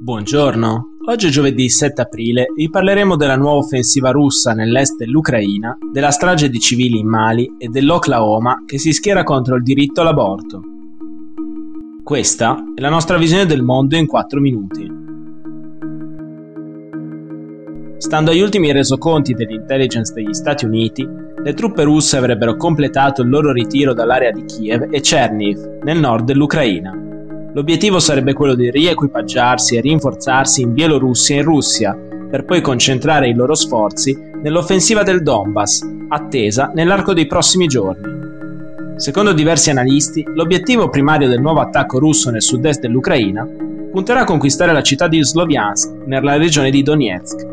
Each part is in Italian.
Buongiorno, oggi è giovedì 7 aprile e vi parleremo della nuova offensiva russa nell'est dell'Ucraina, della strage di civili in Mali e dell'Oklahoma che si schiera contro il diritto all'aborto. Questa è la nostra visione del mondo in 4 minuti. Stando agli ultimi resoconti dell'intelligence degli Stati Uniti, le truppe russe avrebbero completato il loro ritiro dall'area di Kiev e Cherniv, nel nord dell'Ucraina. L'obiettivo sarebbe quello di riequipaggiarsi e rinforzarsi in Bielorussia e in Russia, per poi concentrare i loro sforzi nell'offensiva del Donbass, attesa nell'arco dei prossimi giorni. Secondo diversi analisti, l'obiettivo primario del nuovo attacco russo nel sud-est dell'Ucraina punterà a conquistare la città di Sloviansk, nella regione di Donetsk.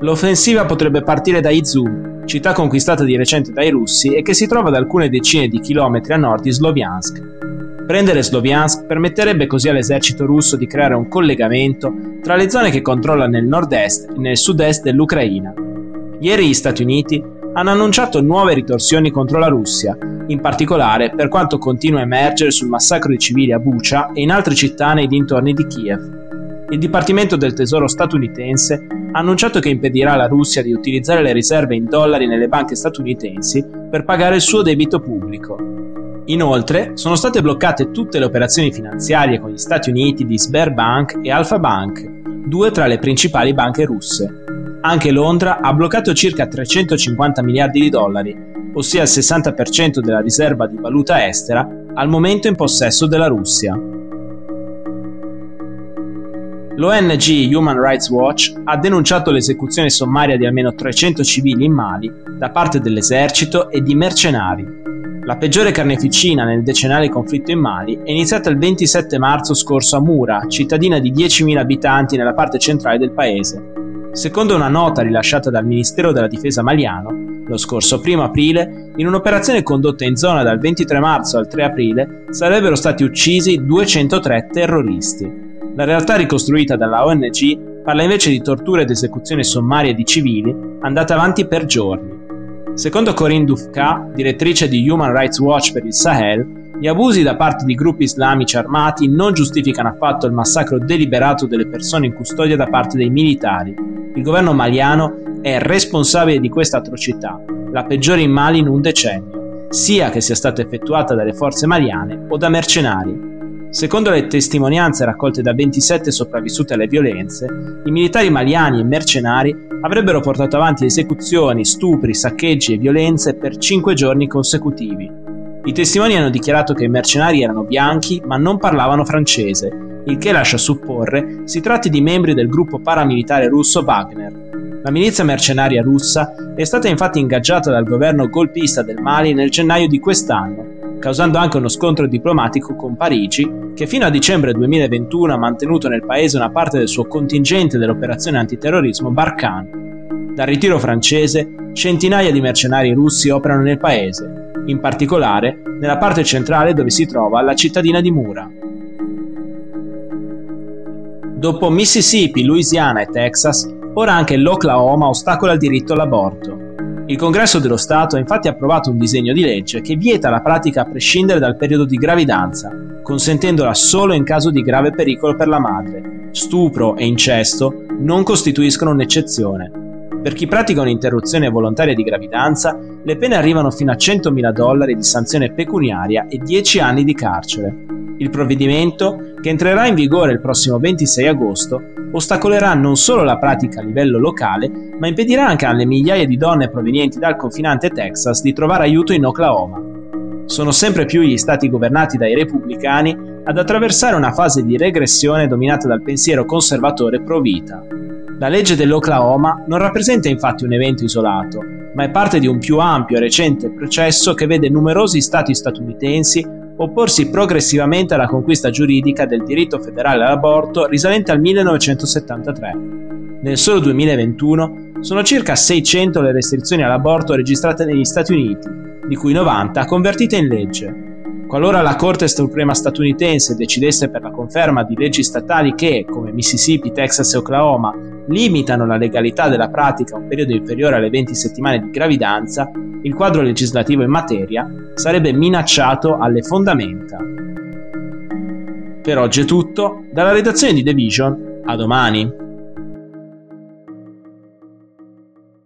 L'offensiva potrebbe partire da Izum, città conquistata di recente dai russi e che si trova ad alcune decine di chilometri a nord di Sloviansk. Prendere Sloviansk permetterebbe così all'esercito russo di creare un collegamento tra le zone che controlla nel nord-est e nel sud-est dell'Ucraina. Ieri gli Stati Uniti hanno annunciato nuove ritorsioni contro la Russia, in particolare per quanto continua a emergere sul massacro di civili a Bucha e in altre città nei dintorni di Kiev. Il Dipartimento del Tesoro statunitense ha annunciato che impedirà alla Russia di utilizzare le riserve in dollari nelle banche statunitensi per pagare il suo debito pubblico. Inoltre, sono state bloccate tutte le operazioni finanziarie con gli Stati Uniti di Sberbank e Alfa Bank, due tra le principali banche russe. Anche Londra ha bloccato circa 350 miliardi di dollari, ossia il 60% della riserva di valuta estera al momento in possesso della Russia. L'ONG Human Rights Watch ha denunciato l'esecuzione sommaria di almeno 300 civili in Mali da parte dell'esercito e di mercenari, la peggiore carneficina nel decennale conflitto in Mali è iniziata il 27 marzo scorso a Mura, cittadina di 10.000 abitanti nella parte centrale del paese. Secondo una nota rilasciata dal Ministero della Difesa maliano, lo scorso 1 aprile, in un'operazione condotta in zona dal 23 marzo al 3 aprile, sarebbero stati uccisi 203 terroristi. La realtà ricostruita dalla ONG parla invece di torture ed esecuzioni sommarie di civili andate avanti per giorni. Secondo Corinne Dufka, direttrice di Human Rights Watch per il Sahel, gli abusi da parte di gruppi islamici armati non giustificano affatto il massacro deliberato delle persone in custodia da parte dei militari. Il governo maliano è responsabile di questa atrocità, la peggiore in Mali in un decennio, sia che sia stata effettuata dalle forze maliane o da mercenari. Secondo le testimonianze raccolte da 27 sopravvissuti alle violenze, i militari maliani e mercenari avrebbero portato avanti esecuzioni, stupri, saccheggi e violenze per 5 giorni consecutivi. I testimoni hanno dichiarato che i mercenari erano bianchi ma non parlavano francese, il che lascia supporre si tratti di membri del gruppo paramilitare russo Wagner. La milizia mercenaria russa è stata infatti ingaggiata dal governo golpista del Mali nel gennaio di quest'anno causando anche uno scontro diplomatico con Parigi, che fino a dicembre 2021 ha mantenuto nel paese una parte del suo contingente dell'operazione antiterrorismo Barkhane. Dal ritiro francese, centinaia di mercenari russi operano nel paese, in particolare nella parte centrale dove si trova la cittadina di Mura. Dopo Mississippi, Louisiana e Texas, ora anche l'Oklahoma ostacola il diritto all'aborto. Il Congresso dello Stato ha infatti approvato un disegno di legge che vieta la pratica a prescindere dal periodo di gravidanza, consentendola solo in caso di grave pericolo per la madre. Stupro e incesto non costituiscono un'eccezione. Per chi pratica un'interruzione volontaria di gravidanza, le pene arrivano fino a 100.000 dollari di sanzione pecuniaria e 10 anni di carcere. Il provvedimento, che entrerà in vigore il prossimo 26 agosto, ostacolerà non solo la pratica a livello locale, ma impedirà anche alle migliaia di donne provenienti dal confinante Texas di trovare aiuto in Oklahoma. Sono sempre più gli stati governati dai repubblicani ad attraversare una fase di regressione dominata dal pensiero conservatore pro vita. La legge dell'Oklahoma non rappresenta infatti un evento isolato, ma è parte di un più ampio e recente processo che vede numerosi stati statunitensi opporsi progressivamente alla conquista giuridica del diritto federale all'aborto risalente al 1973. Nel solo 2021 sono circa 600 le restrizioni all'aborto registrate negli Stati Uniti, di cui 90 convertite in legge. Qualora la Corte Suprema statunitense decidesse per la conferma di leggi statali che, come Mississippi, Texas e Oklahoma, limitano la legalità della pratica a un periodo inferiore alle 20 settimane di gravidanza, il quadro legislativo in materia sarebbe minacciato alle fondamenta. Per oggi è tutto, dalla redazione di The Vision A domani!